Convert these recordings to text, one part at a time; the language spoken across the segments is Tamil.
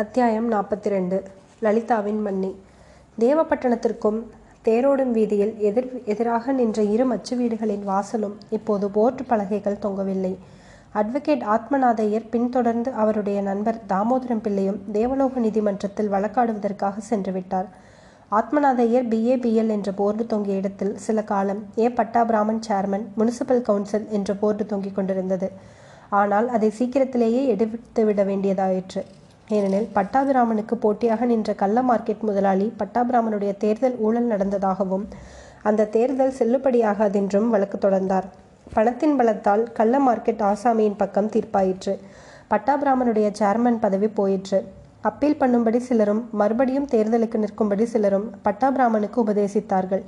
அத்தியாயம் நாற்பத்தி ரெண்டு லலிதாவின் மன்னி. தேவப்பட்டணத்திற்கும் தேரோடும் வீதியில் எதிர் எதிராக நின்ற இரு மச்சு வீடுகளின் வாசலும் இப்போது போர்டு பலகைகள் தொங்கவில்லை. அட்வொகேட் ஆத்மநாதையர் பின்தொடர்ந்து அவருடைய நண்பர் தாமோதரம் பிள்ளையும் தேவலோக நீதிமன்றத்தில் வழக்காடுவதற்காக சென்றுவிட்டார் ஆத்மநாதையர் பிஏபிஎல் என்ற போர்டு தொங்கிய இடத்தில் சில காலம் A. Pattabiraman chairman municipal council என்ற போர்டு தொங்கிக் கொண்டிருந்தது. ஆனால் அதை சீக்கிரத்திலேயே எடுத்துவிட வேண்டியதாயிற்று. ஏனெனில் பட்டாபிராமனுக்கு போட்டியாக நின்ற கள்ள மார்க்கெட் முதலாளி பட்டாபிராமனுடைய தேர்தல் ஊழல் நடந்ததாகவும் அந்த தேர்தல் செல்லுபடியாகாதென்றும் வழக்கு தொடர்ந்தார். பணத்தின் பலத்தால் கள்ள மார்க்கெட் ஆசாமியின் பக்கம் தீர்ப்பாயிற்று. பட்டாபிராமனுடைய சேர்மன் பதவி போயிற்று. அப்பீல் பண்ணும்படி சிலரும் மறுபடியும் தேர்தலுக்கு நிற்கும்படி சிலரும் பட்டாபிராமனுக்கு உபதேசித்தார்கள்.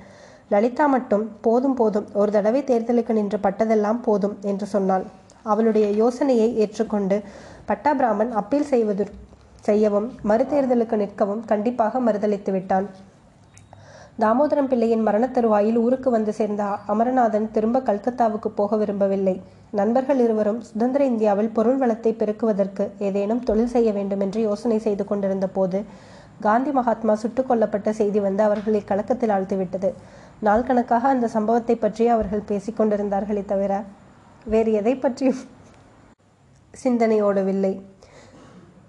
லலிதா மட்டும் போதும் போதும். ஒரு தடவை தேர்தலுக்கு நின்று பட்டதெல்லாம் போதும் என்று சொன்னாள். அவளுடைய யோசனையை ஏற்றுக்கொண்டு பட்டாபிராமன் அப்பீல் செய்வது செய்யவும் மறுதேர்தலுக்கு நிற்கவும் கண்டிப்பாக மறுதளித்து விட்டான் தாமோதரம் பிள்ளையின் மரணத் தருவாயில் ஊருக்கு வந்து சேர்ந்த அமரநாதன் திரும்ப கல்கத்தாவுக்கு போக விரும்பவில்லை. நண்பர்கள் இருவரும் சுதந்திர இந்தியாவில் பொருள் வளத்தை பெருக்குவதற்கு ஏதேனும் தொழில் செய்ய வேண்டும் என்று யோசனை செய்து கொண்டிருந்த போது காந்தி மகாத்மா சுட்டுக் கொல்லப்பட்ட செய்தி வந்து அவர்களை கலக்கத்தில் ஆழ்த்திவிட்டது. நாள் கணக்காக அந்த சம்பவத்தை பற்றி அவர்கள் பேசிக் கொண்டிருந்தார்களே தவிர வேறு எதை பற்றியும் சிந்தனை ஓடவில்லை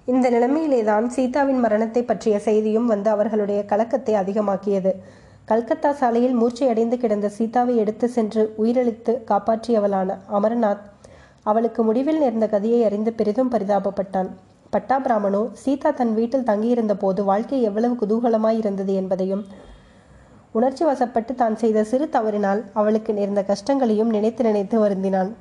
இந்த நிலைமையிலேதான் சீதாவின் மரணத்தை பற்றிய செய்தியும் வந்து அவர்களுடைய கலக்கத்தை அதிகமாக்கியது. கல்கத்தா சாலையில் மூர்ச்சையடைந்து கிடந்த சீதாவை எடுத்து சென்று உயிரளித்து காப்பாற்றியவளான அமர்நாத் அவளுக்கு முடிவில் நேர்ந்த கதியை அறிந்து பெரிதும் பரிதாபப்பட்டான். பட்டாபிராமனோ சீதா தன் வீட்டில் தங்கியிருந்த போது வாழ்க்கை எவ்வளவு குதூகலமாய் இருந்தது என்பதையும் உணர்ச்சி வசப்பட்டு தான் செய்த சிறு தவறினால் அவளுக்கு நேர்ந்த கஷ்டங்களையும் நினைத்து நினைத்து வருந்தினான்.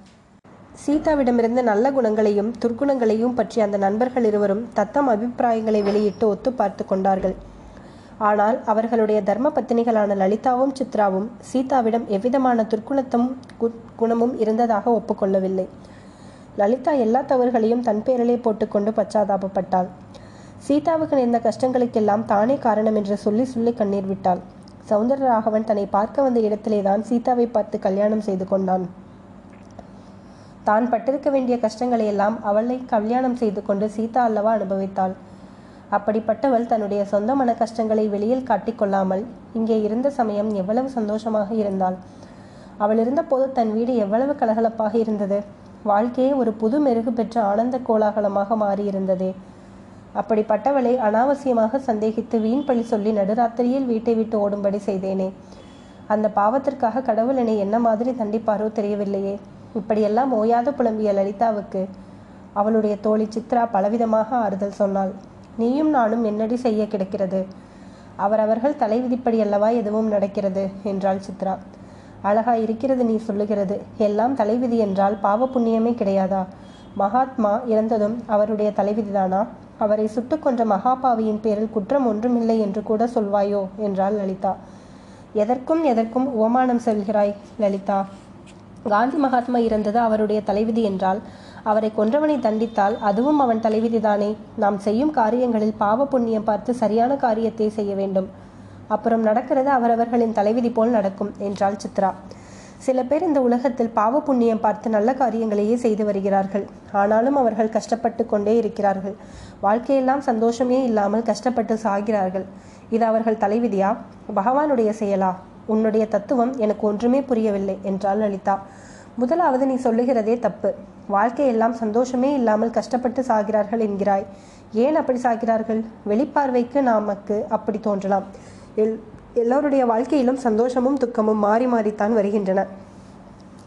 சீதாவிடமிருந்து நல்ல குணங்களையும் துர்க்குணங்களையும் பற்றி அந்த நண்பர்கள் இருவரும் தத்தம் அபிப்பிராயங்களை வெளியிட்டு ஒத்து பார்த்து கொண்டார்கள். ஆனால் அவர்களுடைய தர்ம பத்தினிகளான லலிதாவும் சித்ராவும் சீதாவிடம் எவ்விதமான துர்க்குணத்தும் குணமும் இருந்ததாக ஒப்புக்கொள்ளவில்லை லலிதா எல்லா தவறுகளையும் தன் பேரிலே போட்டுக்கொண்டு பச்சாதாபப்பட்டாள். சீதாவுக்கு நேர்ந்த கஷ்டங்களுக்கெல்லாம் தானே காரணம் என்று சொல்லி சொல்லி கண்ணீர் விட்டாள். சவுந்தரராகவன் தன்னை பார்க்க வந்த இடத்திலேதான் சீதாவை பார்த்து கல்யாணம் செய்து கொண்டான். தான் பட்டிருக்க வேண்டிய கஷ்டங்களை எல்லாம் அவளை கல்யாணம் செய்து கொண்டு சீதா அல்லவா அனுபவித்தாள். அப்படிப்பட்டவள் தன்னுடைய சொந்த மன கஷ்டங்களை வெளியில் காட்டிக்கொள்ளாமல் இங்கே இருந்த சமயம் எவ்வளவு சந்தோஷமாக இருந்தாள். அவள் இருந்தபோது தன் வீடு எவ்வளவு கலகலப்பாக இருந்தது. வாழ்க்கையே ஒரு புது மெருகு பெற்ற ஆனந்த கோலாகலமாக மாறியிருந்ததே. அப்படிப்பட்டவளை அனாவசியமாக சந்தேகித்து வீண் பழி சொல்லி நடுராத்திரியில் வீட்டை விட்டு ஓடும்படி செய்தேனே. அந்த பாவத்திற்காக கடவுள் என்னை என்ன மாதிரி தண்டிப்பாரோ தெரியவில்லையே. இப்படியெல்லாம் ஓயாத புலம்பிய லலிதாவுக்கு அவளுடைய தோழி சித்ரா பலவிதமாக ஆறுதல் சொன்னாள். நீயும் நானும் என்னடி செய்ய கிடக்கிறது? அவரவர்கள் தலை விதிப்படி அல்லவா எதுவும் நடக்கிறது? என்றாள் சித்ரா. அழகா இருக்கிறது நீ சொல்லுகிறது. எல்லாம் தலைவிதி என்றால் பாவ புண்ணியமே கிடையாதா? மகாத்மா இறந்ததும் அவருடைய தலைவிதிதானா அவரை சுட்டு கொன்ற மகாபாவியின் பேரில் குற்றம் ஒன்றுமில்லை என்று கூட சொல்வாயோ? என்றாள் லலிதா. எதற்கும் எதற்கும் உபமானம் செல்கிறாய் லலிதா. காந்தி மகாத்மா இறந்தது அவருடைய தலைவிதி என்றால் அவரை கொன்றவனை தண்டித்தால் அதுவும் அவன் தலைவிதிதானே. நாம் செய்யும் காரியங்களில் பாவ புண்ணியம் பார்த்து சரியான காரியத்தை செய்ய வேண்டும். அப்புறம் நடக்கிறது அவரவர்களின் தலைவிதி போல் நடக்கும் என்றாள் சித்ரா. சில பேர் இந்த உலகத்தில் பாவ புண்ணியம் பார்த்து நல்ல காரியங்களையே செய்து வருகிறார்கள். ஆனாலும் அவர்கள் கஷ்டப்பட்டு கொண்டே இருக்கிறார்கள். வாழ்க்கையெல்லாம் சந்தோஷமே இல்லாமல் கஷ்டப்பட்டு சாகிறார்கள். இது அவர்கள் தலைவிதியா? பகவானுடைய செயலா? உன்னுடைய தத்துவம் எனக்கு ஒன்றுமே புரியவில்லை என்றாள் லலிதா. முதலாவது நீ சொல்லுகிறதே தப்பு. வாழ்க்கையெல்லாம் சந்தோஷமே இல்லாமல் கஷ்டப்பட்டு சாகிறார்கள் என்கிறாய். ஏன் அப்படி சாகிறார்கள்? வெளிப்பார்வைக்கு நமக்கு அப்படி தோன்றலாம். எல் எல்லோருடைய வாழ்க்கையிலும் சந்தோஷமும் துக்கமும் மாறி மாறித்தான் வருகின்றன.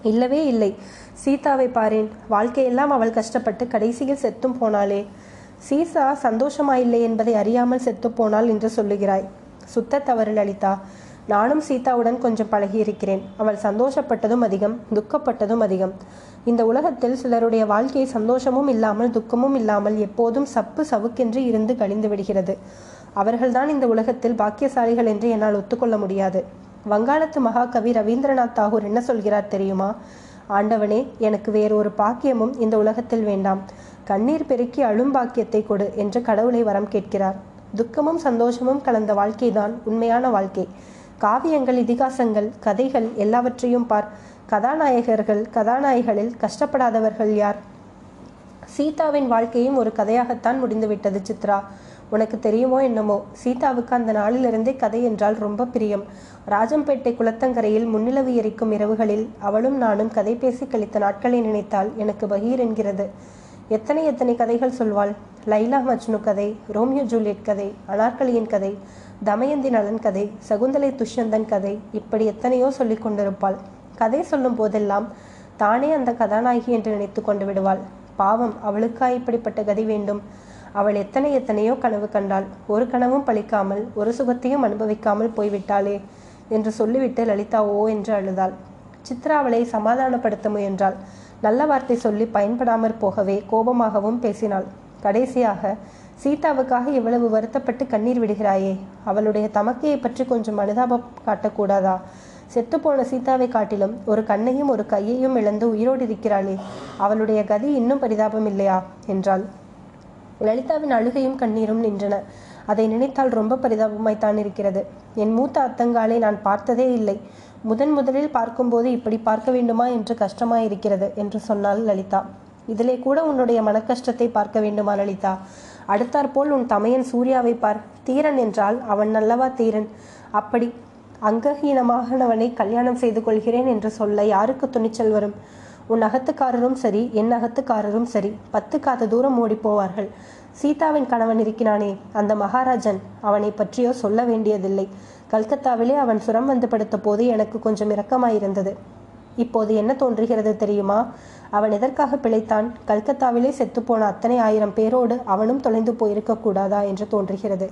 இல்லவே இல்லை. சீதாவை பாரேன். வாழ்க்கையெல்லாம் அவள் கஷ்டப்பட்டு கடைசியில் செத்தும் போனாளே. சீசா சந்தோஷமாயில்லை என்பதை அறியாமல் செத்து போனாள் என்று சொல்லுகிறாய். சுத்த தவறு லலிதா. நானும் சீதாவுடன் கொஞ்சம் பழகி இருக்கிறேன் அவள் சந்தோஷப்பட்டதும் அதிகம் துக்கப்பட்டதும் அதிகம். இந்த உலகத்தில் சிலருடைய வாழ்க்கை சந்தோஷமும் இல்லாமல் துக்கமும் இல்லாமல் எப்போதும் சப்பு சவுக்கென்று இருந்து கழிந்து விடுகிறது. அவர்கள்தான் இந்த உலகத்தில் பாக்கியசாலிகள் என்று என்னால் ஒத்துக்கொள்ள முடியாது. வங்காளத்து மகாகவி ரவீந்திரநாத் தாகூர் என்ன சொல்கிறார் தெரியுமா? ஆண்டவனே எனக்கு வேறொரு பாக்கியமும் இந்த உலகத்தில் வேண்டாம். கண்ணீர் பெருக்கி அழும் பாக்கியத்தை கொடு என்று கடவுளை வரம் கேட்கிறார். துக்கமும் சந்தோஷமும் கலந்த வாழ்க்கைதான் உண்மையான வாழ்க்கை. காவியங்கள் இதிகாசங்கள் கதைகள் எல்லாவற்றையும் பார். கதாநாயகர்கள் கதாநாயகிகளில் கஷ்டப்படாதவர்கள் யார்? சீதாவின் வாழ்க்கையும் ஒரு கதையாகத்தான் முடிந்துவிட்டது சித்ரா. உனக்கு தெரியுமோ என்னமோ? சீதாவுக்கு அந்த நாளிலிருந்தே கதை என்றால் ரொம்ப பிரியம். ராஜம்பேட்டை குளத்தங்கரையில் முன்னிலவு எரிக்கும் இரவுகளில் அவளும் நானும் கதை பேசி கழித்த நாட்களை நினைத்தால் எனக்கு பகீர் என்கிறது. எத்தனை எத்தனை கதைகள் சொல்வாள்? லைலா மஜ்னு கதை ரோமியோ ஜூலியட் கதை அனார்கலியின் கதை தமயந்தி நலன் கதை சகுந்தலை துஷ்யந்தன் கதை இப்படி எத்தனையோ சொல்லி கொண்டிருப்பாள். கதை சொல்லும் போதெல்லாம் தானே அந்த கதாநாயகி என்று நினைத்து கொண்டு விடுவாள். பாவம் அவளுக்கா இப்படிப்பட்ட கதி வேண்டும். அவள் எத்தனை எத்தனையோ கனவு கண்டாள். ஒரு கனவும் பழிக்காமல் ஒரு சுகத்தையும் அனுபவிக்காமல் போய்விட்டாளே என்று சொல்லிவிட்டு லலிதா ஓ என்று அழுதாள். சித்ரா அவளை சமாதானப்படுத்த முயன்றாள். நல்ல வார்த்தை சொல்லி பயன்படாமற் போகவே கோபமாகவும் பேசினாள். கடைசியாக சீதாவுக்காக இவ்வளவு வருத்தப்பட்டு கண்ணீர் விடுகிறாயே அவளுடைய தமக்கையை பற்றி கொஞ்சம் அனுதாபம் காட்டக்கூடாதா? செத்துப்போன சீதாவை காட்டிலும் ஒரு கண்ணையும் ஒரு கையையும் இழந்து உயிரோடு இருக்கிறாளே அவளுடைய கதி இன்னும் பரிதாபம் இல்லையா? என்றாள். லலிதாவின் அழுகையும் கண்ணீரும் நின்றன. அதை நினைத்தால் ரொம்ப பரிதாபமாய்த்தான் இருக்கிறது. என் மூத்த அத்தங்காலை நான் பார்த்ததே இல்லை. முதன் முதலில் பார்க்கும்போது இப்படி பார்க்க வேண்டுமா என்று கஷ்டமாயிருக்கிறது என்று சொன்னாள் லலிதா. இதிலே கூட உன்னுடைய மனக்கஷ்டத்தை பார்க்க வேண்டுமா லலிதா? அடுத்தாற்போல் உன் தமையன் சூர்யாவை பார். தீரன் என்றால் அவன் நல்லவா தீரன்? அப்படி அங்கஹீனமாகனவனை கல்யாணம் செய்து கொள்கிறேன் என்று சொல்ல யாருக்கு துணிச்சல் வரும்? உன் அகத்துக்காரரும் சரி என் அகத்துக்காரரும் சரி. பத்து காத தூரம் ஓடி போவார்கள். சீதாவின் கணவன் இருக்கிறானே அந்த மகாராஜன் அவனை பற்றியோ சொல்ல வேண்டியதில்லை. கல்கத்தாவிலே அவன் சுரம் வந்து படுத்த போது எனக்கு கொஞ்சம் இரக்கமாயிருந்தது. இப்போது என்ன தோன்றுகிறது தெரியுமா? அவன் எதற்காக பிழைத்தான்? கல்கத்தாவிலே செத்துப்போன அத்தனை ஆயிரம் பேரோடு அவனும் தொலைந்து போயிருக்க கூடாதா என்று தோன்றுகிறது.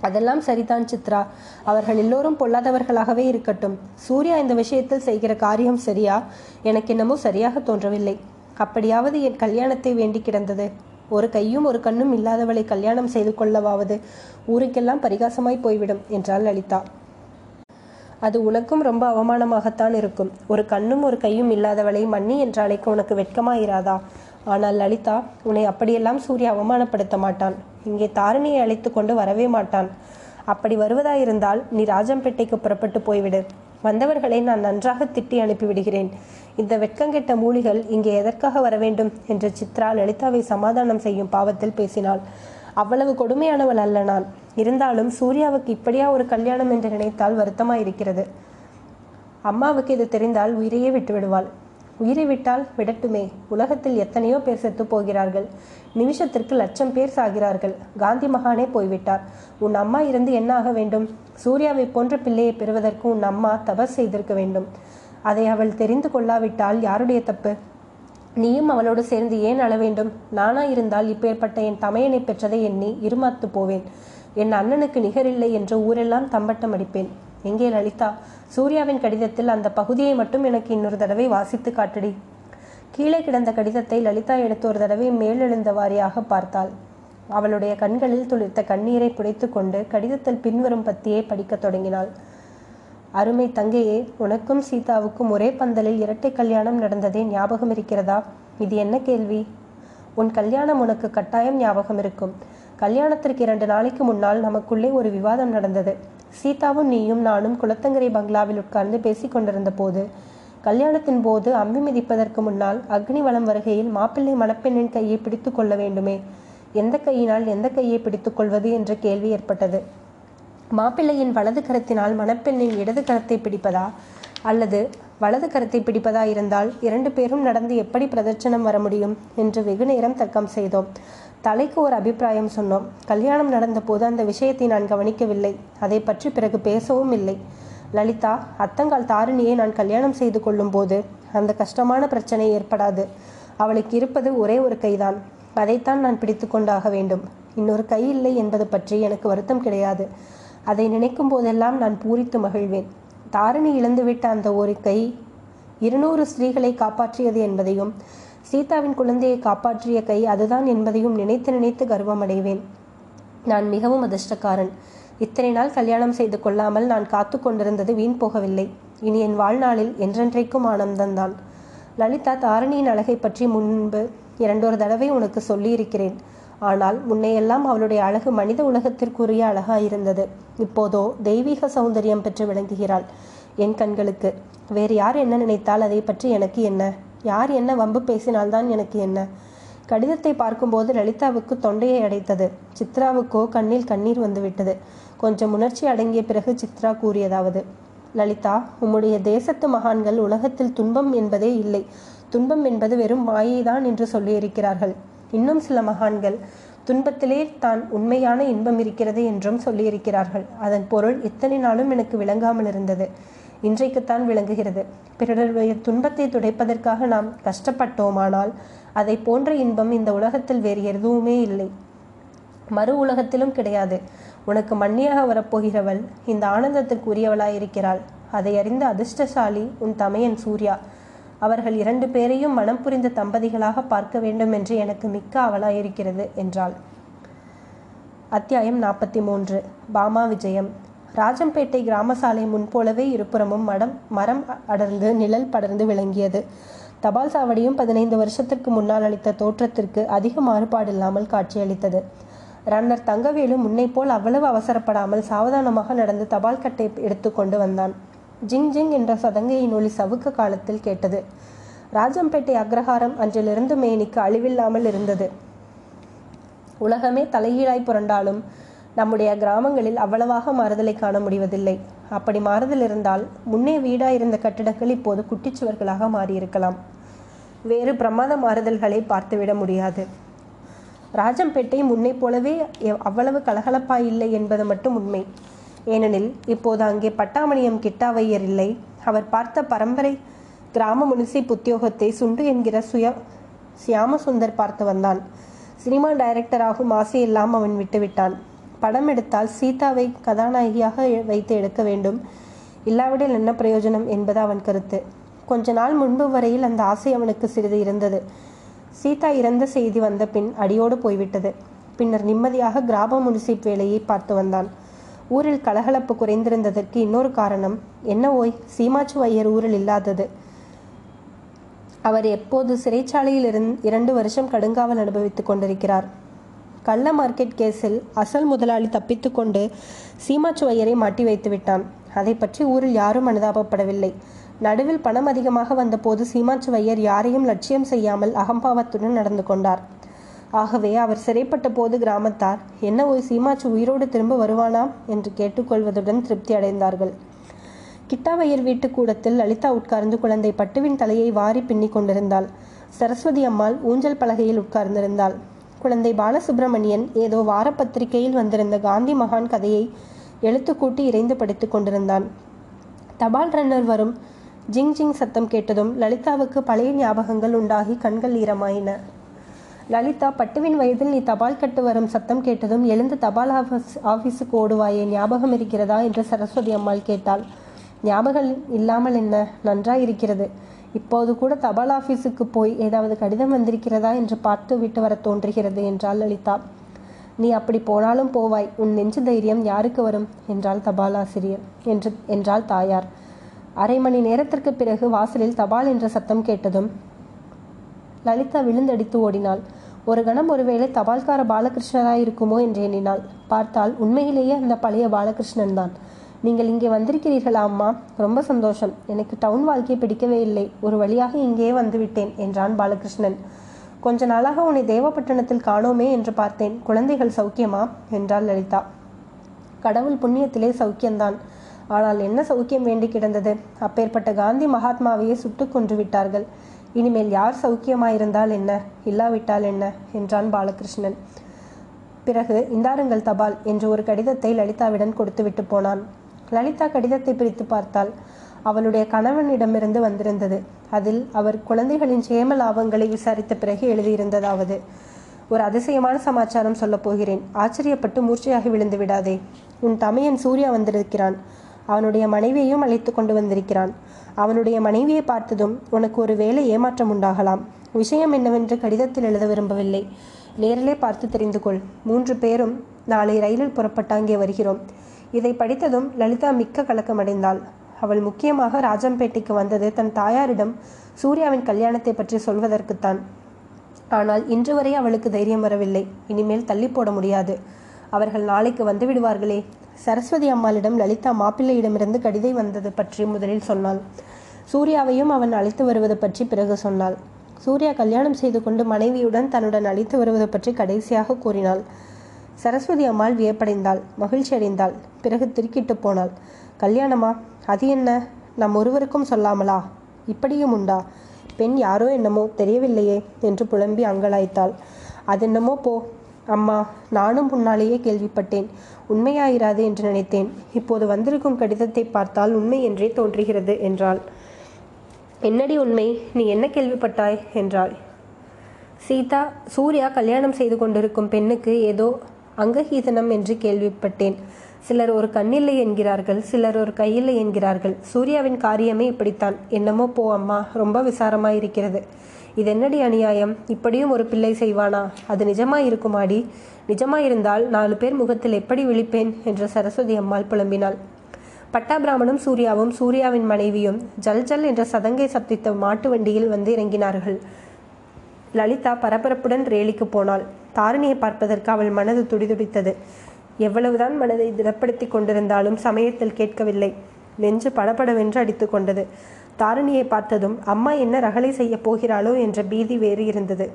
அதெல்லாம் சரிதான் சித்ரா. அவர்கள் எல்லோரும் பொல்லாதவர்களாகவே இருக்கட்டும். சூர்யா இந்த விஷயத்தில் செய்கிற காரியம் சரியா? எனக்கு என்னமோ சரியாக தோன்றவில்லை. அப்படியாவது என் கல்யாணத்தை வேண்டி கிடந்தது. ஒரு கையும் ஒரு கண்ணும் இல்லாதவளை கல்யாணம் செய்து கொள்ளவாவது ஊருக்கெல்லாம் பரிகாசமாய் போய்விடும் என்றாள் லலிதா. அது உனக்கும் ரொம்ப அவமானமாகத்தான் இருக்கும். ஒரு கண்ணும் ஒரு கையும் இல்லாதவளை மன்னி என்று அழைக்க உனக்கு வெட்கமாயிராதா? ஆனால் லலிதா உன்னை அப்படியெல்லாம் சூர்யா அவமானப்படுத்த மாட்டான். இங்கே தாரிணியை அழைத்து கொண்டு வரவே மாட்டான். அப்படி வருவதாயிருந்தால் நீ ராஜம்பேட்டைக்கு புறப்பட்டு போய்விடு. வந்தவர்களை நான் நன்றாக திட்டி அனுப்பிவிடுகிறேன் இந்த வெட்கங்கெட்ட மூலிகள் இங்கே எதற்காக வர வேண்டும் என்று சித்ரா லலிதாவை சமாதானம் செய்யும் பாவத்தில் பேசினாள். அவ்வளவு கொடுமையானவள் அல்ல நான். இருந்தாலும் சூர்யாவுக்கு இப்படியா ஒரு கல்யாணம் என்று நினைத்தால் வருத்தமாயிருக்கிறது. அம்மாவுக்கு இது தெரிந்தால் உயிரையே விட்டு விடுவாள். உயிரை விட்டால் விடட்டுமே. உலகத்தில் எத்தனையோ பேர் செத்து போகிறார்கள். நிமிஷத்திற்கு லட்சம் பேர் சாகிறார்கள். காந்தி மகானே போய்விட்டார். உன் அம்மா இருந்து என்ன ஆக வேண்டும்? சூர்யாவை போன்ற பிள்ளையை பெறுவதற்கு உன் அம்மா தபஸ் செய்திருக்க வேண்டும். அதை அவள் தெரிந்து கொள்ளாவிட்டால் யாருடைய தப்பு? நீயும் அவளோடு சேர்ந்து ஏன் அழ வேண்டும்? நானா இருந்தால் இப்பேற்பட்ட என் தமையனை பெற்றதை எண்ணி இருமாத்து போவேன். என் அண்ணனுக்கு நிகரில்லை என்று ஊரெல்லாம் தம்பட்டம் அடிப்பேன். எங்கே லலிதா? சூர்யாவின் கடிதத்தில் அந்த பகுதியை மட்டும் எனக்கு இன்னொரு தடவை வாசித்து காட்டடி. கீழே கிடந்த கடிதத்தை லலிதா எடுத்து ஒரு தடவை மேலெழுந்த வாரியாக பார்த்தாள். அவளுடைய கண்களில் துளிர்த்த கண்ணீரை புடைத்து கொண்டு கடிதத்தில் பின்வரும் பத்தியை படிக்கத் தொடங்கினாள். அருமை தங்கையே உனக்கும் சீதாவுக்கும் ஒரே பந்தலில் இரட்டை கல்யாணம் நடந்ததே ஞாபகம் இருக்கிறதா? இது என்ன கேள்வி? உன் கல்யாணம் உனக்கு கட்டாயம் ஞாபகம் இருக்கும். கல்யாணத்திற்கு இரண்டு நாளைக்கு முன்னால் நமக்குள்ளே ஒரு விவாதம் நடந்தது. சீதாவும் நீயும் நானும் குளத்தங்கரை பங்களாவில் உட்கார்ந்து பேசிக் கொண்டிருந்த போது கல்யாணத்தின் போது அம்பி மிதிப்பதற்கு முன்னால் அக்னி வளம் வருகையில் மாப்பிள்ளை மணப்பெண்ணின் கையை பிடித்து கொள்ள வேண்டுமே. எந்த கையினால் எந்த கையை பிடித்துக் கொள்வது என்ற கேள்வி ஏற்பட்டது. மாப்பிள்ளையின் வலது கரத்தினால் மணப்பெண்ணின் இடது கரத்தை பிடிப்பதா? அல்லது வலது கரத்தை பிடிப்பதா இருந்தால் இரண்டு பேரும் நடந்து எப்படி பிரதட்சணம் வர முடியும்? என்று வெகு நேரம் தர்க்கம் செய்தோம். தலைக்கு ஒரு அபிப்பிராயம் சொன்னோம். கல்யாணம் நடந்தபோது அந்த விஷயத்தை நான் கவனிக்கவில்லை. அதை பற்றி பிறகு பேசவும் இல்லை. லலிதா அத்தங்கால் தாரிணியை நான் கல்யாணம் செய்து கொள்ளும்போது அந்த கஷ்டமான பிரச்சனை ஏற்படாது. அவளுக்கு இருப்பது ஒரே ஒரு கைதான். அதைத்தான் நான் பிடித்து கொண்டாக வேண்டும். இன்னொரு கை இல்லை என்பது பற்றி எனக்கு வருத்தம் கிடையாது. அதை நினைக்கும் போதெல்லாம் நான் பூரித்து மகிழ்வேன். தாரிணி இழந்துவிட்ட அந்த ஒரு கை இருநூறு ஸ்திரீகளை காப்பாற்றியது என்பதையும் சீதாவின் குழந்தையை காப்பாற்றிய கை அதுதான் என்பதையும் நினைத்து நினைத்து கர்வம் அடைவேன் நான் மிகவும் அதிர்ஷ்டக்காரன். இத்தனை நாள் கல்யாணம் செய்து கொள்ளாமல் நான் காத்து கொண்டிருந்தது வீண் போகவில்லை. இனி என் வாழ்நாளில் என்றென்றைக்கும் ஆனந்தம்தான். லலிதா தாரணியின் அழகை பற்றி முன்பு இரண்டொரு தடவை உனக்கு சொல்லியிருக்கிறேன். ஆனால் முன்னையெல்லாம் அவளுடைய அழகு மனித உலகத்திற்குரிய அழகாயிருந்தது. இப்போதோ தெய்வீக சௌந்தரியம் பெற்று விளங்குகிறாள் என் கண்களுக்கு. வேறு யார் என்ன நினைத்தால் அதை பற்றி எனக்கு என்ன? யார் என்ன வம்பு பேசினால்தான் எனக்கு என்ன? கடிதத்தை பார்க்கும்போது லலிதாவுக்கு தொண்டையை அடைத்தது. சித்ராவுக்கோ கண்ணில் கண்ணீர் வந்துவிட்டது. கொஞ்சம் உணர்ச்சி அடங்கிய பிறகு சித்ரா கூறியதாவது லலிதா உம்முடைய தேசத்து மகான்கள் உலகத்தில் துன்பம் என்பதே இல்லை. துன்பம் என்பது வெறும் மாயைதான் என்று சொல்லியிருக்கிறார்கள். இன்னும் சில மகான்கள் துன்பத்திலே தான் உண்மையான இன்பம் இருக்கிறது என்றும் சொல்லியிருக்கிறார்கள். அதன் பொருள் இத்தனை நாளும் எனக்கு விளங்காமல் இருந்தது. இன்றைக்குத்தான் விளங்குகிறது. பிறருடைய துன்பத்தை துடைப்பதற்காக நாம் கஷ்டப்பட்டோமானால் அதை போன்ற இன்பம் இந்த உலகத்தில் வேறு எதுவுமே இல்லை. மறு உலகத்திலும் கிடையாது. உனக்கு மண்ணியாக வரப்போகிறவள் இந்த ஆனந்தத்திற்கு உரியவளாயிருக்கிறாள் அதை அறிந்த அதிர்ஷ்டசாலி உன் தமையன் சூர்யா அவர்கள் இரண்டு பேரையும் மனம் புரிந்த தம்பதிகளாக பார்க்க வேண்டும் என்று எனக்கு மிக்க அவலாயிருக்கிறது என்றாள். அத்தியாயம் நாற்பத்தி மூன்று பாமா விஜயம். ராஜம்பேட்டை கிராம சாலை முன்போலவே இருபுறமும் மடம் மரம் அடர்ந்து நிழல் படர்ந்து விளங்கியது. தபால் சாவடியும் பதினைந்து வருஷத்திற்கு முன்னால் அளித்த தோற்றத்திற்கு அதிக மாறுபாடில்லாமல் காட்சியளித்தது. ரன்னர் தங்கவேலு முன்னைப்போல் அவ்வளவு அவசரப்படாமல் சாவதானமாக நடந்து தபால் கட்டை எடுத்துக்கொண்டு வந்தான். ஜிங் ஜிங் என்ற சதங்கையின் ஒளி சவுக்க காலத்தில் கேட்டது. ராஜம்பேட்டை அக்ரஹாரம் அன்றிலிருந்து மேனிக்கு அழிவில்லாமல் இருந்தது. உலகமே தலைகீழாய் புரண்டாலும் நம்முடைய கிராமங்களில் அவ்வளவாக மாறுதலை காண முடிவதில்லை. அப்படி மாறுதல் இருந்தால் முன்னே வீடாயிருந்த கட்டிடங்கள் இப்போது குட்டிச்சுவர்களாக மாறியிருக்கலாம். வேறு பிரமாத மாறுதல்களை பார்த்துவிட முடியாது. ராஜம்பேட்டை முன்னை போலவே அவ்வளவு கலகலப்பாய் இல்லை என்பது மட்டும் உண்மை. ஏனெனில் இப்போது அங்கே பட்டாமணியம் கிட்டாவையர் இல்லை. அவர் பார்த்த பரம்பரை கிராம முனிசிப் உத்தியோகத்தை சுண்டு என்கிற சுய சியாமசுந்தர் பார்த்து வந்தான். சினிமா டைரக்டர் ஆகும் ஆசையெல்லாம் அவன் விட்டுவிட்டான். படம் எடுத்தால் சீதாவை கதாநாயகியாக வைத்து எடுக்க வேண்டும். இல்லாவிடில் என்ன பிரயோஜனம் என்பது அவன் கருத்து. கொஞ்ச நாள் முன்பு வரையில் அந்த ஆசை அவனுக்கு சிறிது இருந்தது. சீதா இறந்த செய்தி வந்த பின் அடியோடு போய்விட்டது. பின்னர் நிம்மதியாக கிராம முனிசிப் வேலையை பார்த்து வந்தான். ஊரில் கலகலப்பு குறைந்திருந்ததற்கு இன்னொரு காரணம் என்ன ஓய் சீமாச்சு ஐயர் ஊரில் இல்லாதது. அவர் எப்போது சிறைச்சாலையில் இருந் இரண்டு வருஷம் கடுங்காவல் அனுபவித்துக் கொண்டிருக்கிறார். கள்ள மார்க்கெட் கேஸில் அசல் முதலாளி தப்பித்துக்கொண்டு சீமாச்சு ஐயரை மாட்டி வைத்து விட்டான். அதை பற்றி ஊரில் யாரும் அனுதாபப்படவில்லை. நடுவில் பணம் அதிகமாக வந்தபோது சீமாச்சு வையர் யாரையும் லட்சியம் செய்யாமல் அகம்பாவத்துடன் நடந்து கொண்டார். ஆகவே அவர் சிறைப்பட்ட போது கிராமத்தார் என்ன ஒரு சீமாச்சு உயிரோடு திரும்ப வருவானாம்? என்று கேட்டுக்கொள்வதுடன் திருப்தி அடைந்தார்கள். கிட்டாவையர் வீட்டு கூடத்தில் லலிதா உட்கார்ந்து குழந்தை பட்டுவின் தலையை வாரி பின்னி கொண்டிருந்தாள். சரஸ்வதி அம்மாள் ஊஞ்சல் பலகையில் உட்கார்ந்திருந்தாள். குழந்தை பாலசுப்பிரமணியன் ஏதோ வாரப்பத்திரிகையில் வந்திருந்த காந்தி மகான் கதையை எழுத்துக்கூட்டி இறைந்து படித்துக் கொண்டிருந்தான். தபால் ரன்னர் வரும் ஜிங் ஜிங் சத்தம் கேட்டதும் லலிதாவுக்கு பழைய ஞாபகங்கள் உண்டாகி கண்கள் ஈரமாயின. லலிதா பட்டுவின் வயதில் நீ தபால் கட்டு வரும் சத்தம் கேட்டதும் எழுந்து தபால் ஆஃபீஸ் ஆஃபீஸுக்கு ஓடுவாயே ஞாபகம் இருக்கிறதா என்று சரஸ்வதி அம்மாள் கேட்டாள். ஞாபகம் இல்லாமல் என்ன? நன்றாயிருக்கிறது. இப்போது கூட தபால் ஆஃபீஸுக்கு போய் ஏதாவது கடிதம் வந்திருக்கிறதா என்று பார்த்து விட்டு வர தோன்றுகிறது என்றாள் லலிதா. நீ அப்படி போனாலும் போவாய் உன் நெஞ்சு தைரியம் யாருக்கு வரும்? என்றால் தபால் ஆசிரியர். என்று என்றாள் தாயார். அரை மணி நேரத்திற்கு பிறகு வாசலில் தபால் என்ற சத்தம் கேட்டதும் லலிதா விழுந்தடித்து ஓடினாள். ஒரு கணம் ஒருவேளை தபால்கார பாலகிருஷ்ணராய் இருக்குமோ என்று எண்ணினாள். பார்த்தால் உண்மையிலேயே அந்த பழைய பாலகிருஷ்ணன் தான். நீங்கள் இங்கே வந்திருக்கிறீர்களா அம்மா? ரொம்ப சந்தோஷம். எனக்கு டவுன் வாழ்க்கையை பிடிக்கவே இல்லை. ஒரு வழியாக இங்கேயே வந்துவிட்டேன் என்றான் பாலகிருஷ்ணன். கொஞ்ச நாளாக உன்னை தேவப்பட்டணத்தில் காணோமே என்று பார்த்தேன். குழந்தைகள் சௌக்கியமா? என்றாள் லலிதா. கடவுள் புண்ணியத்திலே சௌக்கியம்தான் ஆனால் என்ன சௌக்கியம் வேண்டி கிடந்தது? அப்பேற்பட்ட காந்தி மகாத்மாவையே சுட்டு கொன்று விட்டார்கள். இனிமேல் யார் சௌக்கியமாயிருந்தால் என்ன? இல்லாவிட்டால் என்ன? என்றான் பாலகிருஷ்ணன். பிறகு இந்தாருங்கள் தபால் என்று ஒரு கடிதத்தை லலிதாவிடம் கொடுத்துவிட்டு போனான். லலிதா கடிதத்தை பிரித்து பார்த்தால் அவளுடைய கணவனிடமிருந்து வந்திருந்தது. அதில் அவர் குழந்தைகளின் சேம லாபங்களை விசாரித்த பிறகு எழுதியிருந்ததாவது. ஒரு அதிசயமான சமாச்சாரம் சொல்லப் போகிறேன். ஆச்சரியப்பட்டு மூர்ச்சையாகி விழுந்து விடாதே. உன் தமையன் சூர்யா வந்திருக்கிறான். அவனுடைய மனைவியையும் அழைத்து கொண்டு வந்திருக்கிறான். அவனுடைய மனைவியை பார்த்ததும் உனக்கு ஒரு வேலை ஏமாற்றம் உண்டாகலாம். விஷயம் என்னவென்று கடிதத்தில் எழுத விரும்பவில்லை. நேரிலே பார்த்து தெரிந்து கொள். மூன்று பேரும் நாளை ரயிலில் புறப்பட்டு அங்கே வருகிறோம். இதை படித்ததும் லலிதா மிக்க கலக்கமடைந்தாள். அவள் முக்கியமாக ராஜம்பேட்டைக்கு வந்தது தன் தாயாரிடம் சூர்யாவின் கல்யாணத்தை பற்றி சொல்வதற்குத்தான். ஆனால் இன்று வரை அவளுக்கு தைரியம் வரவில்லை. இனிமேல் தள்ளி போட முடியாது. அவர்கள் நாளைக்கு வந்து விடுவார்களே. சரஸ்வதி அம்மாளிடம் லலிதா மாப்பிள்ளையிடமிருந்து கடிதை வந்தது பற்றி முதலில் சொன்னாள். சூர்யாவையும் அவன் அழைத்து வருவது பற்றி பிறகு சொன்னாள். சூர்யா கல்யாணம் செய்து கொண்டு மனைவியுடன் தன்னுடன் அழைத்து வருவது பற்றி கடைசியாக கூறினாள். சரஸ்வதி அம்மாள் வியப்படைந்தாள் மகிழ்ச்சி அடைந்தாள் பிறகு திருக்கிட்டு போனாள். கல்யாணமா? அது என்ன? நம் ஒருவருக்கும் சொல்லாமலா? இப்படியும் உண்டா? பெண் யாரோ என்னமோ தெரியவில்லையே என்று புலம்பி அங்கலாய்த்தாள். அதென்னமோ போ அம்மா நானும் முன்னாலேயே கேள்விப்பட்டேன். உண்மையாயிராது என்று நினைத்தேன். இப்போது வந்திருக்கும் கடிதத்தை பார்த்தால் உண்மை என்றே தோன்றுகிறது என்றாள். என்னடி உண்மை? நீ என்ன கேள்விப்பட்டாய்? என்றாள். சீதா சூர்யா கல்யாணம் செய்து கொண்டிருக்கும் பெண்ணுக்கு ஏதோ அங்கஹீதனம் என்று கேள்விப்பட்டேன். சிலர் ஒரு கண்ணில்லை என்கிறார்கள் சிலர் ஒரு கையில்லை என்கிறார்கள். சூர்யாவின் காரியமே இப்படித்தான். என்னமோ போ அம்மா ரொம்ப விசாரமாயிருக்கிறது. இது என்னடி அநியாயம்? இப்படியும் ஒரு பிள்ளை செய்வானா? அது நிஜமாயிருக்குமாடி நிஜமாயிருந்தால் நாலு பேர் முகத்தில் எப்படி விழிப்பேன்? என்று சரஸ்வதி அம்மாள் புலம்பினாள். பட்டாபிராமனும் சூர்யாவும் சூர்யாவின் மனைவியும் ஜல் ஜல் என்ற சதங்கை சப்தித்த மாட்டு வண்டியில் வந்து இறங்கினார்கள். லலிதா பரபரப்புடன் ரேலிக்கு போனாள். தாரிணியை பார்ப்பதற்கு அவள் மனது துடிதுடித்தது. எவ்வளவுதான் மனதை திடப்படுத்தி கொண்டிருந்தாலும் சமயத்தில் கேட்கவில்லை. நெஞ்சு படபடவென்று அடித்து கொண்டது. தாரிணியை பார்த்ததும் அம்மா என்ன ரகளை செய்யப் போகிறாளோ? என்ற பீதி வேறு இருந்தது.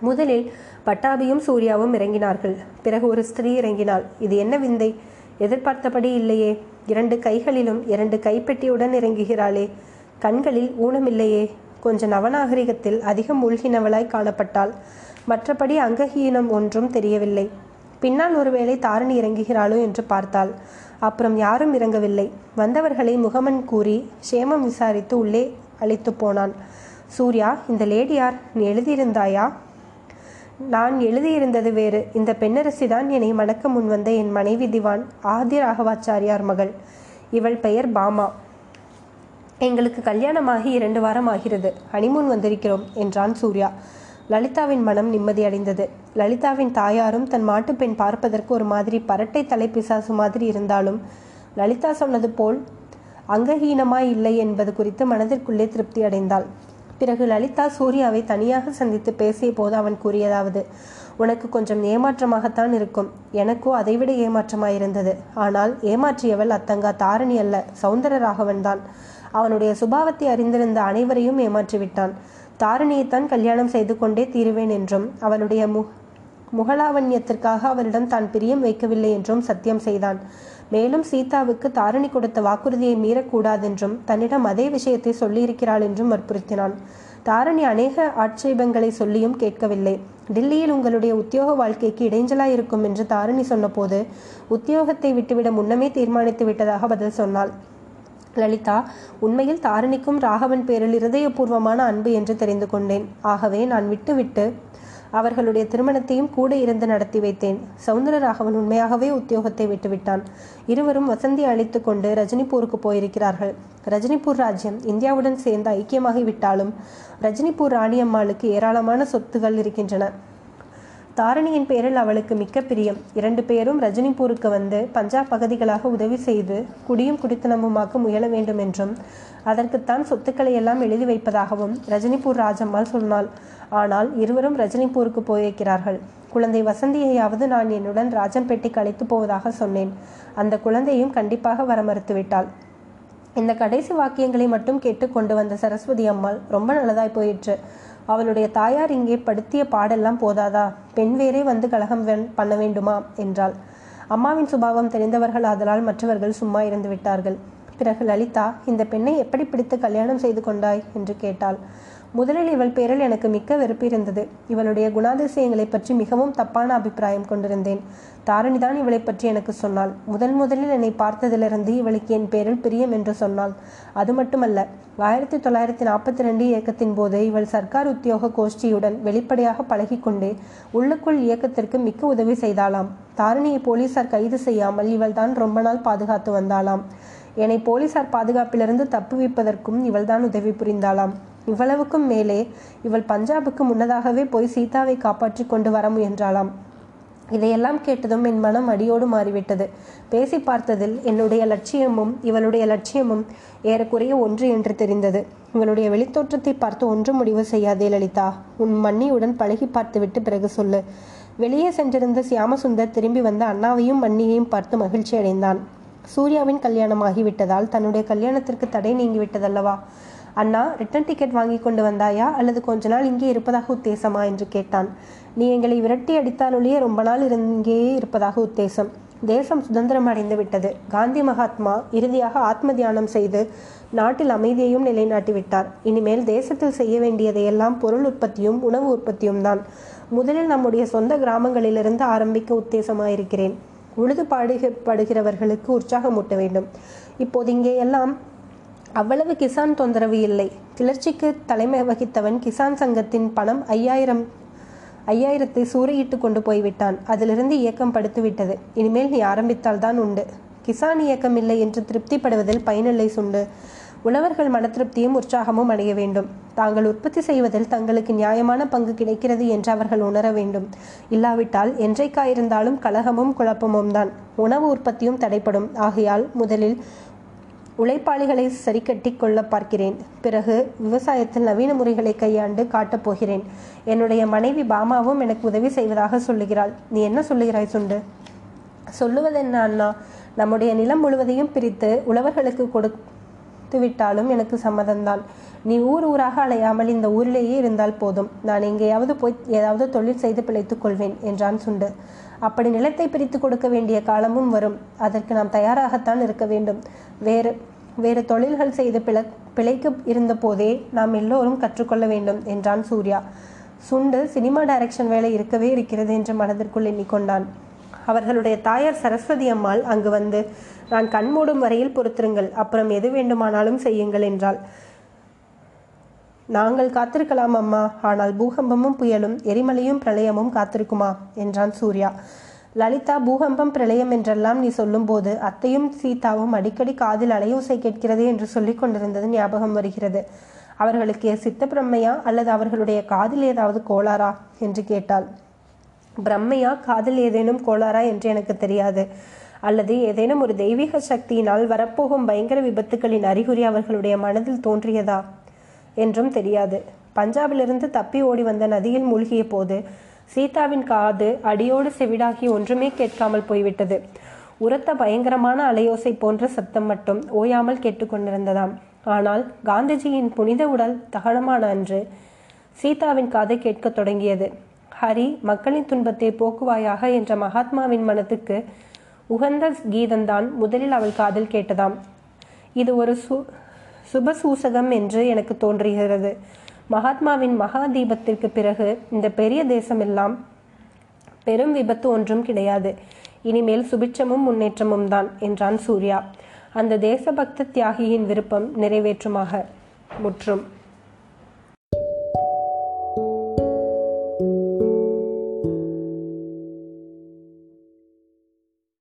முதலில் பட்டாபியும் சூர்யாவும் இறங்கினார்கள். பிறகு ஒரு ஸ்திரீ இறங்கினாள். இது என்ன விந்தை? எதிர்பார்த்தபடி இல்லையே. இரண்டு கைகளிலும் இரண்டு கைப்பெட்டியுடன் இறங்குகிறாளே. கண்களில் ஊனமில்லையே. கொஞ்சம் நவநாகரிகத்தில் அதிகம் மூழ்கினவளாய் காணப்பட்டாள். மற்றபடி அங்கஹீனம் ஒன்றும் தெரியவில்லை. பின்னால் ஒருவேளை தாரணி இறங்குகிறாளோ என்று பார்த்தாள். அப்புறம் யாரும் இறங்கவில்லை. வந்தவர்களை முகமன் கூறி சேமம் விசாரித்து உள்ளே அழைத்து போனான். சூர்யா இந்த லேடி யார்? நீ எழுதியிருந்தாயா? நான் எழுதியிருந்தது வேறு. இந்த பெண்ணரசி தான் என்னை மணக்க முன்வந்த என் மனைவி திவான் ஆதி ராகவாச்சாரியார் மகள். இவள் பெயர் பாமா. எங்களுக்கு கல்யாணமாகி இரண்டு வாரம் ஆகிறது. ஹனிமூன் வந்திருக்கிறோம் என்றான் சூர்யா. லலிதாவின் மனம் நிம்மதியடைந்தது. லலிதாவின் தாயாரும் தன் மாட்டுப்பெண் பார்ப்பதற்கு ஒரு மாதிரி பரட்டை தலைப்பிசாசு மாதிரி இருந்தாலும் லலிதா சொன்னது போல் அங்கஹீனமாய் இல்லை என்பது குறித்து மனதிற்குள்ளே திருப்தி அடைந்தாள். பிறகு லலிதா சூர்யாவை தனியாக சந்தித்து பேசிய போது அவன் கூறியதாவது உனக்கு கொஞ்சம் ஏமாற்றமாகத்தான் இருக்கும். எனக்கோ அதைவிட ஏமாற்றமாயிருந்தது. ஆனால் ஏமாற்றியவள் அத்தங்கா தாரணி அல்ல சௌந்தர ராகவன் தான் அவனுடைய சுபாவத்தை அறிந்திருந்த அனைவரையும் ஏமாற்றிவிட்டான். தாரிணியைத்தான் கல்யாணம் செய்து கொண்டே தீருவேன் என்றும் அவளுடைய மு முகலாவண்யத்திற்காக அவளிடம் தான் பிரியம் வைக்கவில்லை என்றும் சத்தியம் செய்தான். மேலும் சீதாவுக்கு தாரிணி கொடுத்த வாக்குறுதியை மீறக்கூடாதென்றும் தன்னிடம் அதே விஷயத்தை சொல்லியிருக்கிறாள் என்றும் வற்புறுத்தினான். தாரணி அநேக ஆட்சேபங்களை சொல்லியும் கேட்கவில்லை. டில்லியில் உங்களுடைய உத்தியோக வாழ்க்கைக்கு இடைஞ்சலாய் இருக்கும் என்று தாரணி சொன்னபோது உத்தியோகத்தை விட்டுவிட முன்னமே தீர்மானித்து விட்டதாக பதில் சொன்னாள். லலிதா உண்மையில் தாரணிக்கும் ராகவன் பேரில் இருதயபூர்வமான அன்பு என்று தெரிந்து கொண்டேன். ஆகவே நான் விட்டுவிட்டு அவர்களுடைய திருமணத்தையும் கூட இருந்து நடத்தி வைத்தேன். சவுந்தர ராகவன் உண்மையாகவே உத்தியோகத்தை விட்டுவிட்டான். இருவரும் வசந்தி அழைத்து கொண்டு ரஜினிபூருக்கு போயிருக்கிறார்கள். ரஜினிபூர் ராஜ்யம் இந்தியாவுடன் சேர்ந்து ஐக்கியமாகிவிட்டாலும் ரஜினிபூர் ராணியம்மாளுக்கு ஏராளமான சொத்துகள் இருக்கின்றன. தாரணியின் பேரில் அவளுக்கு மிக்க பிரியம். இரண்டு பேரும் ரஜினிபூருக்கு வந்து பஞ்சாப் பகுதிகளாக உதவி செய்து குடியும் குடித்தனமுமாக்க முயல வேண்டும் என்றும் அதற்குத்தான் சொத்துக்களை எல்லாம் எழுதி வைப்பதாகவும் ரஜினிபூர் ராஜம்மாள் சொன்னாள். ஆனால் இருவரும் ரஜினிபூருக்கு போயிருக்கிறார்கள். குழந்தை வசந்தியையாவது நான் என்னுடன் ராஜம்பேட்டைக்கு அழைத்து போவதாக சொன்னேன். அந்த குழந்தையும் கண்டிப்பாக வர மறுத்துவிட்டாள் இந்த கடைசி வாக்கியங்களை மட்டும் கேட்டு கொண்டு வந்த சரஸ்வதி அம்மாள் ரொம்ப நல்லதாய் போயிற்று. அவளுடைய தாயார் இங்கே படுத்திய பாடெல்லாம் போதாதா? பெண் வேறே வந்து கலகம் பண்ண வேண்டுமா? என்றாள். அம்மாவின் சுபாவம் தெரிந்தவர்கள் ஆதலால் மற்றவர்கள் சும்மா இருந்து விட்டார்கள் பிறகு லலிதா இந்த பெண்ணை எப்படி பிடித்து கல்யாணம் செய்து கொண்டாய்? என்று கேட்டாள். முதலில் இவள் பேரில் எனக்கு மிக்க வெறுப்பு இருந்தது. இவளுடைய குணாதிசயங்களை பற்றி மிகவும் தப்பான அபிப்பிராயம் கொண்டிருந்தேன். தாரணிதான் இவளை பற்றி எனக்கு சொன்னாள். முதன் முதலில் என்னை பார்த்ததிலிருந்து இவளுக்கு என் பேரில் பிரியம் என்று சொன்னாள். அது மட்டுமல்ல ஆயிரத்தி தொள்ளாயிரத்தி நாற்பத்தி ரெண்டு இயக்கத்தின் போது இவள் சர்க்கார் உத்தியோக கோஷ்டியுடன் வெளிப்படையாக பழகிக்கொண்டு உள்ளுக்குள் இயக்கத்திற்கு மிக்க உதவி செய்தாளாம். தாரணியை போலீசார் கைது செய்யாமல் இவள் தான் ரொம்ப நாள் பாதுகாத்து வந்தாளாம். என்னை போலீசார் பாதுகாப்பிலிருந்து தப்புவிப்பதற்கும் இவள்தான் உதவி புரிந்தாளாம். இவ்வளவுக்கும் மேலே இவள் பஞ்சாபுக்கு முன்னதாகவே போய் சீதாவை காப்பாற்றி கொண்டு வர முயன்றாளாம். இதையெல்லாம் கேட்டதும் என் மனம் அடியோடு மாறிவிட்டது. பேசி பார்த்ததில் என்னுடைய லட்சியமும் இவளுடைய லட்சியமும் ஏறக்குறைய ஒன்று என்று தெரிந்தது. இவளுடைய வெளித்தோற்றத்தை பார்த்து ஒன்று முடிவு செய்யாதே லலிதா. உன் மன்னியுடன் பழகி பார்த்துவிட்டு பிறகு சொல்லு. வெளியே சென்றிருந்த சியாமசுந்தர் திரும்பி வந்த அண்ணாவையும் மன்னியையும் பார்த்து மகிழ்ச்சி அடைந்தான் சூர்யாவின் கல்யாணம் ஆகிவிட்டதால் தன்னுடைய கல்யாணத்திற்கு தடை நீங்கிவிட்டதல்லவா? அண்ணா ரிட்டன் டிக்கெட் வாங்கி கொண்டு வந்தாயா? அல்லது கொஞ்ச நாள் இங்கே இருப்பதாக உத்தேசமா? என்று கேட்டான். நீ எங்களை விரட்டி அடித்தாலொழியே ரொம்ப நாள் இங்கேயே இருப்பதாக உத்தேசம். தேசம் சுதந்திரம் அடைந்து விட்டது. காந்தி மகாத்மா இறுதியாக ஆத்ம தியானம் செய்து நாட்டில் அமைதியையும் நிலைநாட்டி விட்டார். இனிமேல் தேசத்தில் செய்ய வேண்டியதையெல்லாம் பொருள் உற்பத்தியும் உணவு உற்பத்தியும் தான். முதலில் நம்முடைய சொந்த கிராமங்களிலிருந்து ஆரம்பிக்க உத்தேசமாயிருக்கிறேன். உழுது பாடுக படுகிறவர்களுக்கு உற்சாகமூட்ட வேண்டும். இப்போது இங்கே எல்லாம் அவ்வளவு கிசான் தொந்தரவு இல்லை. கிளர்ச்சிக்கு தலைமை வகித்தவன் கிசான் சங்கத்தின் பணம் ஐயாயிரம் ஐயாயிரத்தை சூறையிட்டு கொண்டு போய்விட்டான். அதிலிருந்து இயக்கம் படுத்துவிட்டது. இனிமேல் நீ ஆரம்பித்தால் தான் உண்டு. கிசான் இயக்கம் இல்லை என்று திருப்திப்படுவதில் பயனில்லை சுண்டு. உழவர்கள் மன திருப்தியும் உற்சாகமும் அடைய வேண்டும். தாங்கள் உற்பத்தி செய்வதில் தங்களுக்கு நியாயமான பங்கு கிடைக்கிறது என்று அவர்கள் உணர வேண்டும். இல்லாவிட்டால் என்றைக்காயிருந்தாலும் கலகமும் குழப்பமும் தான். உணவு உற்பத்தியும் தடைப்படும் ஆகையால் முதலில் உழைப்பாளிகளை சரிக்கட்டி கொள்ள பார்க்கிறேன். பிறகு விவசாயத்தில் நவீன முறைகளை கையாண்டு காட்டப் போகிறேன். என்னுடைய மனைவி பாமாவும் எனக்கு உதவி செய்வதாக சொல்லுகிறாள். நீ என்ன சொல்லுகிறாய் சுண்டு? சொல்லுவதென்ன அண்ணா? நம்முடைய நிலம் முழுவதையும் பிரித்து உழவர்களுக்கு கொடுத்து விட்டாலும் எனக்கு சம்மதம்தான். நீ ஊர் ஊராக அலையாமல் இந்த ஊரிலேயே இருந்தால் போதும். நான் எங்கேயாவது போய் ஏதாவது தொழில் செய்து பிழைத்துக் கொள்வேன் என்றான் சுண்டு. அப்படி நிலத்தை பிரித்து கொடுக்க வேண்டிய காலமும் வரும். அதற்கு நாம் தயாராகத்தான் இருக்க வேண்டும். வேறு வேறு தொழில்கள் செய்து பிழ பிழைக்க இருந்த போதே நாம் எல்லோரும் கற்றுக்கொள்ள வேண்டும் என்றான் சூர்யா. சுண்டு சினிமா டைரக்ஷன் வேலை இருக்கவே இருக்கிறது என்று மனதிற்குள் எண்ணிக்கொண்டான். அவர்களுடைய தாயார் சரஸ்வதி அம்மாள் அங்கு வந்து நான் கண்மூடும் வரையில் பொறுத்திருங்கள் அப்புறம் எது வேண்டுமானாலும் செய்யுங்கள் என்றாள். நாங்கள் காத்திருக்கலாம் அம்மா. ஆனால் பூகம்பமும் புயலும் எரிமலையும் பிரளயமும் காத்திருக்குமா? என்றான் சூர்யா. லலிதா பூகம்பம் பிரளயம் என்றெல்லாம் நீ சொல்லும்போது அத்தையும் சீதாவும் அடிக்கடி காதில் அலையோசை கேட்கிறது என்று சொல்லிக் கொண்டிருந்தது ஞாபகம் வருகிறது. அவர்களுக்கு சித்த பிரம்மையா அல்லது அவர்களுடைய காதில் ஏதாவது கோளாறா? என்று கேட்டாள். பிரம்மையா காதில் ஏதேனும் கோளாறா என்று எனக்கு தெரியாது. அல்லது ஏதேனும் ஒரு தெய்வீக சக்தியினால் வரப்போகும் பயங்கர விபத்துகளின் அறிகுறி அவர்களுடைய மனதில் தோன்றியதா? என்றும் தெரியாது. பஞ்சாபிலிருந்து தப்பி ஓடி வந்த நதியில் மூழ்கிய போது சீதாவின் காது அடியோடு செவிடாகி ஒன்றுமே கேட்காமல் போய்விட்டது. உரத்த பயங்கரமான அலையோசை போன்ற சத்தம் மட்டும் ஓயாமல் கேட்டுக்கொண்டிருந்ததாம். ஆனால் காந்திஜியின் புனித உடல் தகனமான அன்று சீதாவின் காதை கேட்கத் தொடங்கியது. ஹரி மக்களின் துன்பத்தை போக்குவாயாக என்ற மகாத்மாவின் மனத்துக்கு உகந்த கீதந்தான் முதலில் அவள் காதில் கேட்டதாம். இது ஒரு சு சுபசூசகம் என்று எனக்கு தோன்றுகிறது. மகாத்மாவின் மகா தீபத்திற்கு பிறகு இந்த பெரிய தேசமெல்லாம் பெரும் விபத்து ஒன்றும் கிடையாது. இனிமேல் சுபிட்சமும் முன்னேற்றமும் தான் என்றான் சூர்யா. அந்த தேசபக்த தியாகியின் விருப்பம் நிறைவேற்றுமாக முற்றும்.